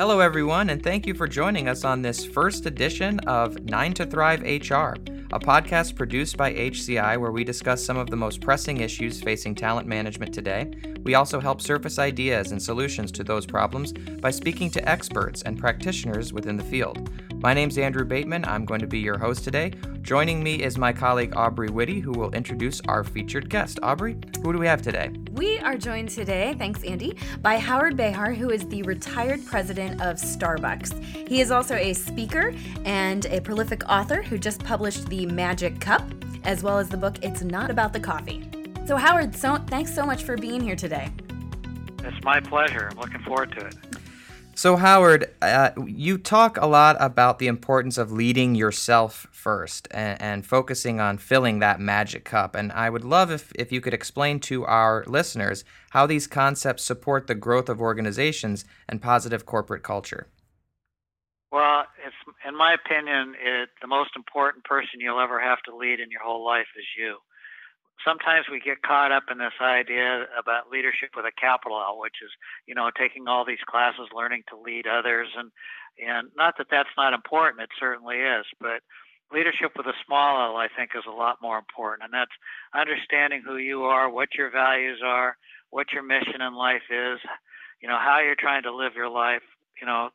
Hello, everyone, and thank you for joining us on this first edition of Nine to Thrive HR, a podcast produced by HCI where we discuss some of the most pressing issues facing talent management today. We also help surface ideas and solutions to those problems by speaking to experts and practitioners within the field. My name's Andrew Bateman. I'm going to be your host today. Joining me is my colleague Aubrey Whitty, who will introduce our featured guest. Aubrey, who do we have today? We are joined today, thanks Andy, by Howard Behar, who is the retired president of Starbucks. He is also a speaker and a prolific author who just published The Magic Cup, as well as the book It's Not About the Coffee. So, Howard, so, thanks so much for being here today. It's my pleasure. I'm looking forward to it. So, Howard, uh, you talk a lot about the importance of leading yourself first and, and, focusing on filling that magic cup. And I would love if, if you could explain to our listeners how these concepts support the growth of organizations and positive corporate culture. Well, it's, in my opinion, it, the most important person you'll ever have to lead in your whole life is you. Sometimes we get caught up in this idea about leadership with a capital L, which is, you know, taking all these classes, learning to lead others, and and not that that's not important, it certainly is, but leadership with a small L, I think, is a lot more important, and that's understanding who you are, what your values are, what your mission in life is, you know, how you're trying to live your life, you know,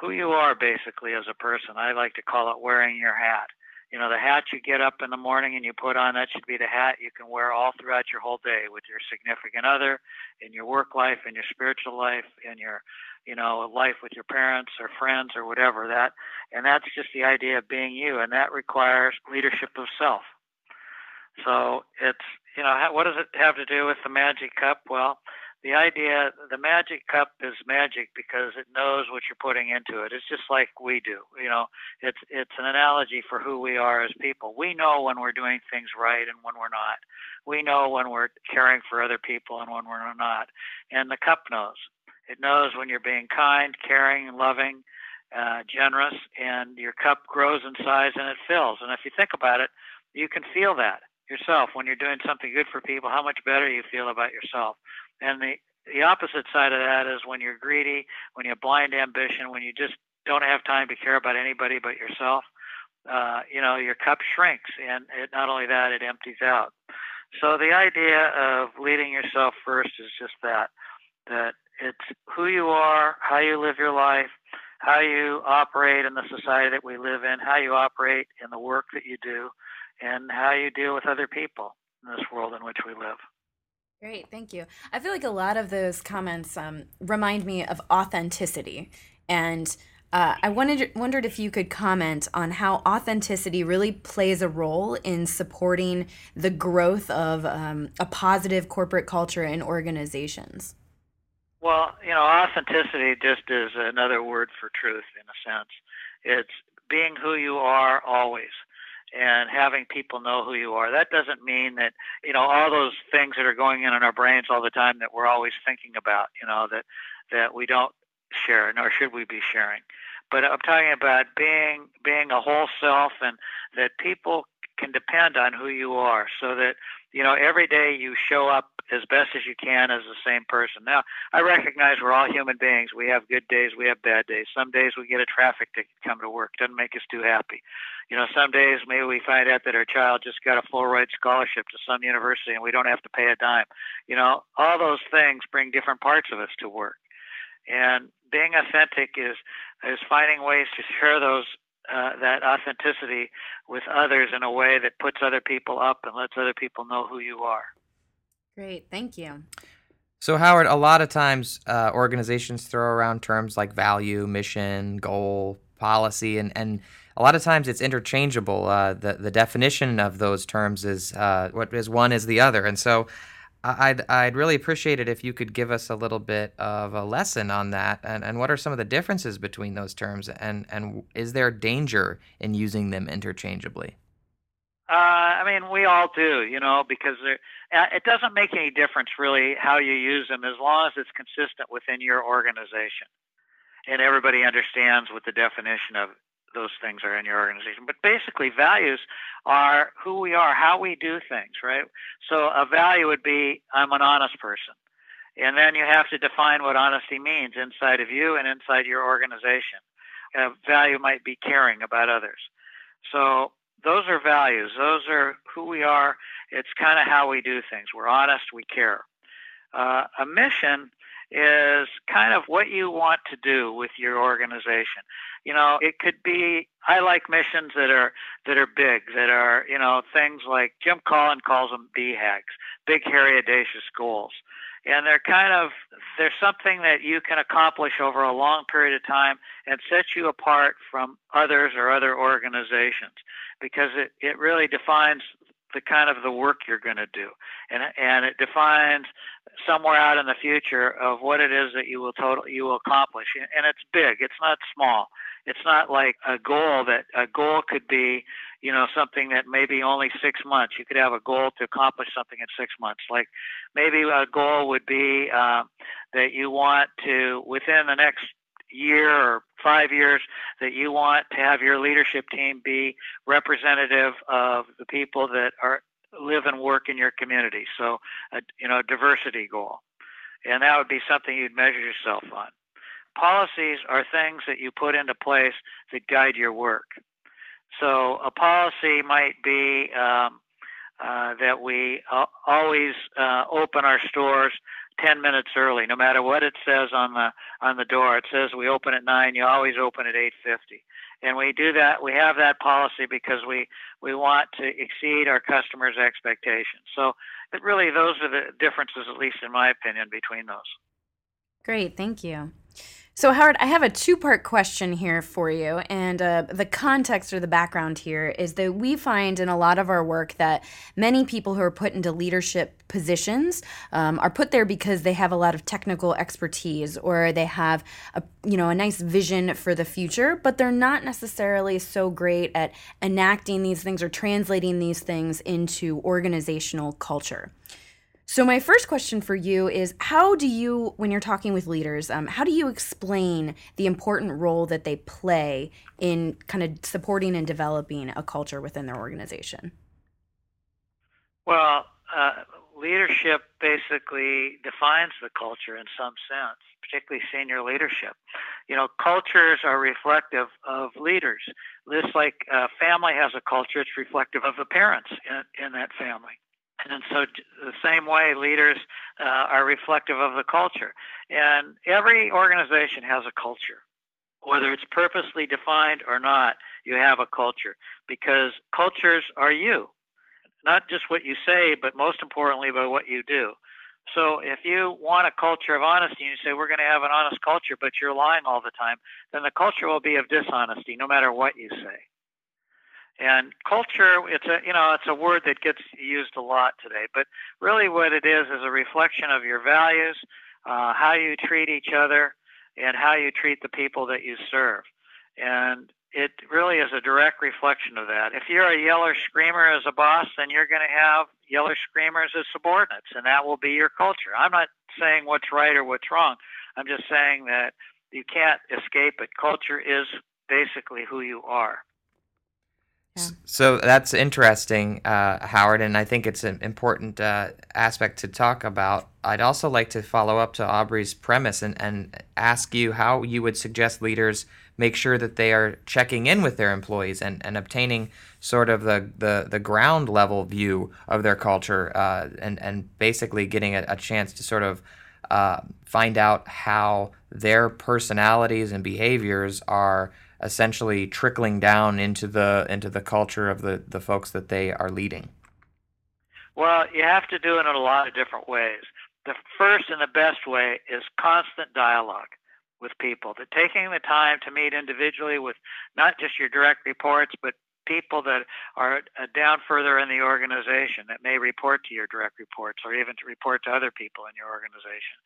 who you are basically as a person. I like to call it wearing your hat you know, the hat you get up in the morning and you put on, that should be the hat you can wear all throughout your whole day with your significant other, in your work life, in your spiritual life, in your, you know, life with your parents or friends or whatever. That, and that's just the idea of being you, and that requires leadership of self. So it's, you know, what does it have to do with the magic cup? Well, the idea the magic cup is magic because it knows what you're putting into it. It's just like we do you know. It's it's an analogy for who we are as people. We know when we're doing things right and when we're not. We know when we're caring for other people and when we're not. And the cup knows. It knows when you're being kind caring loving uh, generous and your cup grows in size and it fills. And if you think about it you can feel that yourself. When you're doing something good for people how much better you feel about yourself and the the opposite side of that is when you're greedy, when you have blind ambition, when you just don't have time to care about anybody but yourself. Uh, you know, your cup shrinks, and it, not only that, it empties out. So the idea of leading yourself first is just that that it's who you are, how you live your life, how you operate in the society that we live in, how you operate in the work that you do, and how you deal with other people in this world in which we live. Great, thank you. I feel like a lot of those comments um, remind me of authenticity, and uh, I wanted wondered if you could comment on how authenticity really plays a role in supporting the growth of um, a positive corporate culture in organizations. Well, you know, authenticity just is another word for truth in a sense. It's being who you are always and having people know who you are. That doesn't mean that, you know, all those things that are going in in our brains all the time that we're always thinking about, you know, that that we don't share, nor should we be sharing. But I'm talking about being being a whole self and that people can depend on who you are so that you know every day you show up as best as you can as the same person. Now i recognize we're all human beings. We have good days we have bad days. Some days we get a traffic ticket come to work. Doesn't make us too happy. You know some days maybe we find out that our child just got a full ride scholarship to some university and we don't have to pay a dime. You know all those things bring different parts of us to work. And being authentic is is finding ways to share those uh, that authenticity with others in a way that puts other people up and lets other people know who you are. Great, thank you. So, Howard, a lot of times uh, organizations throw around terms like value, mission, goal, policy, and, and a lot of times it's interchangeable. Uh, the, the definition of those terms is uh, what is one is the other. And so, I'd I'd really appreciate it if you could give us a little bit of a lesson on that, and, and what are some of the differences between those terms, and and is there danger in using them interchangeably? Uh, I mean, we all do, you know, because uh, it doesn't make any difference really how you use them as long as it's consistent within your organization, and everybody understands what the definition of those things are in your organization. But basically, values are who we are, how we do things, right? So a value would be I'm an honest person. And then you have to define what honesty means inside of you and inside your organization. A value might be caring about others. So those are values. Those are who we are. It's kind of how we do things. We're honest. We care. Uh, a mission is kind of what you want to do with your organization. You know, it could be I like missions that are that are big, that are, you know, things like Jim Collins calls them BHAGs, big hairy audacious goals. And they're kind of there's something that you can accomplish over a long period of time and set you apart from others or other organizations because it, it really defines the kind of the work you're going to do, and and it defines somewhere out in the future of what it is that you will total you will accomplish, and it's big. It's not small. It's not like a goal that a goal could be, you know, something that maybe only six months. You could have a goal to accomplish something in six months. Like maybe a goal would be uh, that you want to within the next year or five years that you want to have your leadership team be representative of the people that are live and work in your community. So, a, you know, a diversity goal, and that would be something you'd measure yourself on. Policies are things that you put into place that guide your work. So, a policy might be um, uh, that we uh, always uh, open our stores 10 minutes early no matter what it says on the on the door. It says we open at 9 you always open at 8:50 and we do that we have that policy because we we want to exceed our customers expectations. So really those are the differences at least in my opinion between those. Great thank you so, Howard, I have a two part question here for you. And uh, the context or the background here is that we find in a lot of our work that many people who are put into leadership positions um, are put there because they have a lot of technical expertise or they have a, you know, a nice vision for the future, but they're not necessarily so great at enacting these things or translating these things into organizational culture. So, my first question for you is How do you, when you're talking with leaders, um, how do you explain the important role that they play in kind of supporting and developing a culture within their organization? Well, uh, leadership basically defines the culture in some sense, particularly senior leadership. You know, cultures are reflective of leaders. Just like a family has a culture, it's reflective of the parents in, in that family. And so, the same way, leaders uh, are reflective of the culture. And every organization has a culture. Whether it's purposely defined or not, you have a culture because cultures are you. Not just what you say, but most importantly, by what you do. So if you want a culture of honesty and you say we're going to have an honest culture, but you're lying all the time, then the culture will be of dishonesty, no matter what you say. And culture, it's a you know it's a word that gets used a lot today, but really what it is is a reflection of your values, uh, how you treat each other, and how you treat the people that you serve. And it really is a direct reflection of that. If you're a yeller screamer as a boss, then you're going to have yeller screamers as subordinates, and that will be your culture. I'm not saying what's right or what's wrong. I'm just saying that you can't escape it. Culture is basically who you are. So that's interesting, uh, Howard, and I think it's an important uh, aspect to talk about. I'd also like to follow up to Aubrey's premise and, and ask you how you would suggest leaders make sure that they are checking in with their employees and, and obtaining sort of the, the, the ground level view of their culture uh, and, and basically getting a, a chance to sort of uh, find out how their personalities and behaviors are essentially trickling down into the into the culture of the the folks that they are leading? Well, you have to do it in a lot of different ways. The first and the best way is constant dialogue with people. That taking the time to meet individually with not just your direct reports, but people that are uh, down further in the organization that may report to your direct reports or even to report to other people in your organization.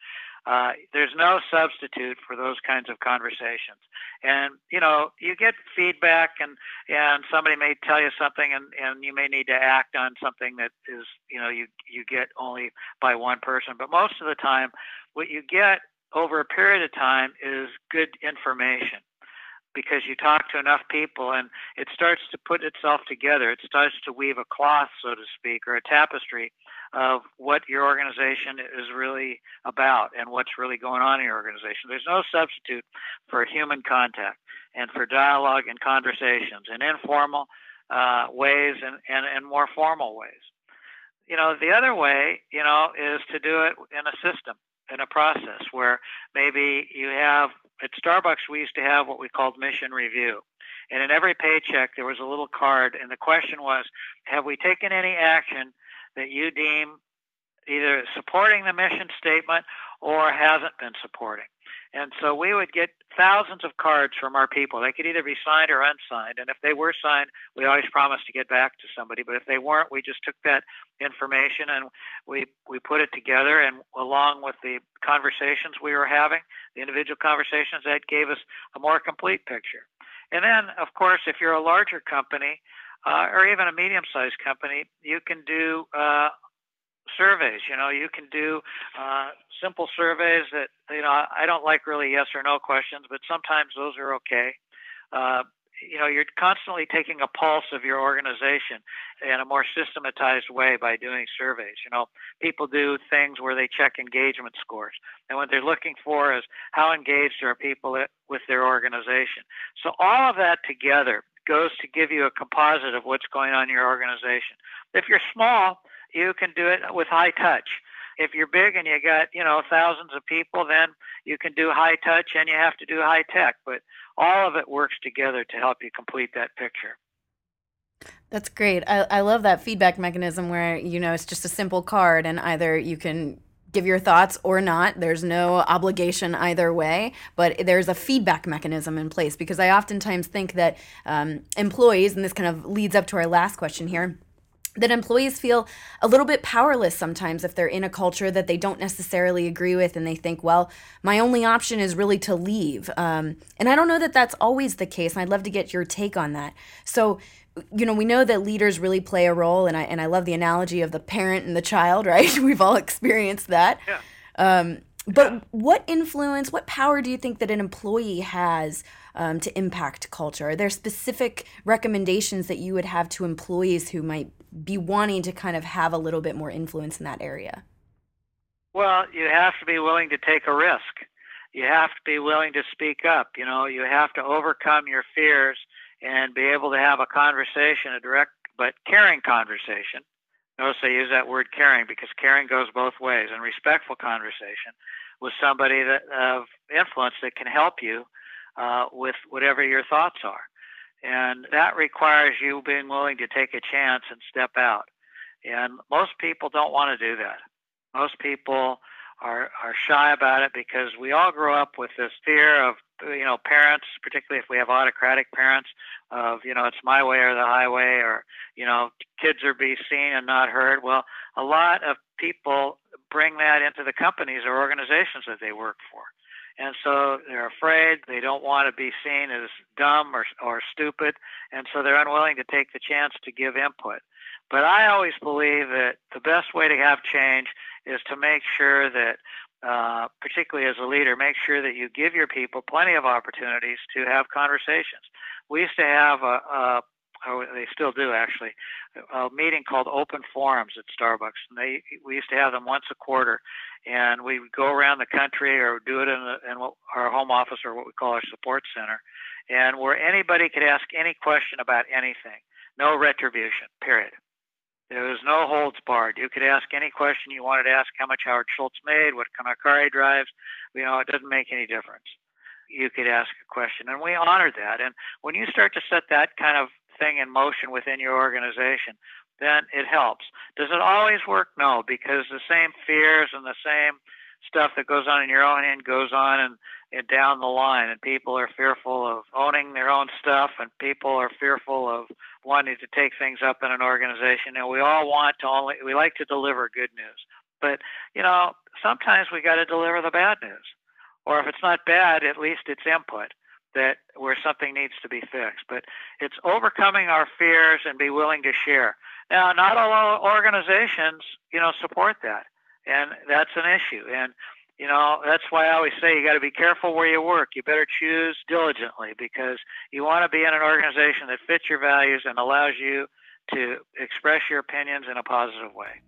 Uh, there's no substitute for those kinds of conversations. And you know, you get feedback, and and somebody may tell you something, and and you may need to act on something that is you know you you get only by one person. But most of the time, what you get over a period of time is good information because you talk to enough people and it starts to put itself together. It starts to weave a cloth, so to speak, or a tapestry of what your organization is really about and what's really going on in your organization. There's no substitute for human contact and for dialogue and conversations in informal uh, ways and, and, and more formal ways. You know, the other way, you know, is to do it in a system, in a process where maybe you have at Starbucks, we used to have what we called mission review. And in every paycheck, there was a little card, and the question was Have we taken any action that you deem either supporting the mission statement or hasn't been supporting? And so we would get thousands of cards from our people. They could either be signed or unsigned. And if they were signed, we always promised to get back to somebody. But if they weren't, we just took that information and we, we put it together. And along with the conversations we were having, the individual conversations, that gave us a more complete picture. And then, of course, if you're a larger company uh, or even a medium sized company, you can do uh, surveys. You know, you can do uh, simple surveys that you know I don't like really yes or no questions, but sometimes those are okay. Uh, you know, you're constantly taking a pulse of your organization in a more systematized way by doing surveys. You know, people do things where they check engagement scores, and what they're looking for is how engaged are people with their organization. So all of that together goes to give you a composite of what's going on in your organization. If you're small, you can do it with high touch. If you're big and you got, you know, thousands of people, then you can do high touch and you have to do high tech. But all of it works together to help you complete that picture. That's great. I, I love that feedback mechanism where, you know, it's just a simple card and either you can give your thoughts or not. There's no obligation either way, but there's a feedback mechanism in place because I oftentimes think that um, employees, and this kind of leads up to our last question here that employees feel a little bit powerless sometimes if they're in a culture that they don't necessarily agree with and they think well my only option is really to leave um, and i don't know that that's always the case and i'd love to get your take on that so you know we know that leaders really play a role and i and i love the analogy of the parent and the child right we've all experienced that yeah. Um, but yeah. what influence what power do you think that an employee has um, to impact culture are there specific recommendations that you would have to employees who might be wanting to kind of have a little bit more influence in that area? Well, you have to be willing to take a risk. You have to be willing to speak up. You know, you have to overcome your fears and be able to have a conversation, a direct but caring conversation. Notice I use that word caring because caring goes both ways, and respectful conversation with somebody that of influence that can help you uh, with whatever your thoughts are. And that requires you being willing to take a chance and step out. And most people don't want to do that. Most people are, are shy about it because we all grow up with this fear of, you know, parents, particularly if we have autocratic parents, of, you know, it's my way or the highway, or, you know, kids are be seen and not heard. Well, a lot of people bring that into the companies or organizations that they work for. And so they're afraid. They don't want to be seen as dumb or, or stupid. And so they're unwilling to take the chance to give input. But i always believe that the best way to have change is to make sure that uh, particularly as a leader make sure that you give your people plenty of opportunities to have conversations we used to have a, a or they still do actually, a meeting called Open Forums at Starbucks. And they we used to have them once a quarter, and we would go around the country or do it in, the, in our home office or what we call our support center, and where anybody could ask any question about anything, no retribution, period. There was no holds barred. You could ask any question you wanted to ask. How much Howard Schultz made, what he drives. You know, it doesn't make any difference. You could ask a question, and we honor that. And when you start to set that kind of thing in motion within your organization, then it helps. Does it always work? No, because the same fears and the same stuff that goes on in your own end goes on and, and down the line, and people are fearful of owning their own stuff, and people are fearful of wanting to take things up in an organization. And we all want to only we like to deliver good news, but you know sometimes we got to deliver the bad news, or if it's not bad, at least it's input that where something needs to be fixed. But it's overcoming our fears and be willing to share. Now, not all organizations, you know, support that, and that's an issue. And you know, that's why I always say you got to be careful where you work. You better choose diligently because you want to be in an organization that fits your values and allows you to express your opinions in a positive way.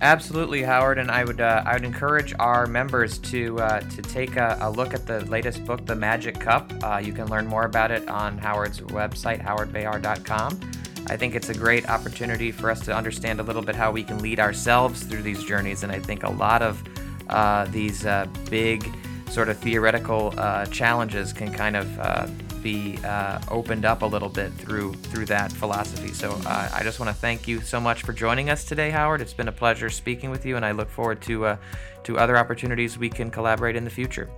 Absolutely, Howard, and I would uh, I would encourage our members to uh, to take a, a, look at the latest book, The Magic Cup. Uh, you can learn more about it on Howard's website, howardbehar.com. I think it's a great opportunity for us to understand a little bit how we can lead ourselves through these journeys, and I think a lot of uh, these uh, big sort of theoretical uh, challenges can kind of uh, be uh, opened up a little bit through through that philosophy. So uh, I just want to thank you so much for joining us today, Howard. It's been a pleasure speaking with you, and I look forward to to other opportunities we can collaborate in the future.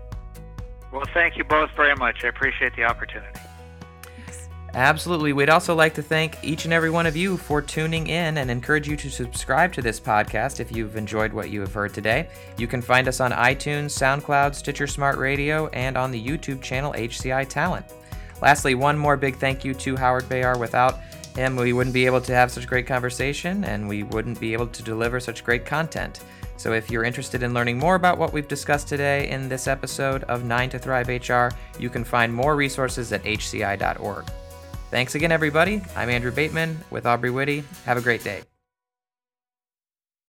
Well, thank you both very much. I appreciate the opportunity. Absolutely. We'd also like to thank each and every one of you for tuning in and encourage you to subscribe to this podcast if you've enjoyed what you have heard today. You can find us on iTunes, SoundCloud, Stitcher Smart Radio, and on the YouTube channel HCI Talent. Lastly, one more big thank you to Howard Behar. Without him, we wouldn't be able to have such great conversation and we wouldn't be able to deliver such great content. So if you're interested in learning more about what we've discussed today in this episode of 9 to Thrive HR, you can find more resources at hci.org. Thanks again, everybody. I'm Andrew Bateman with Aubrey Whitty. Have a great day.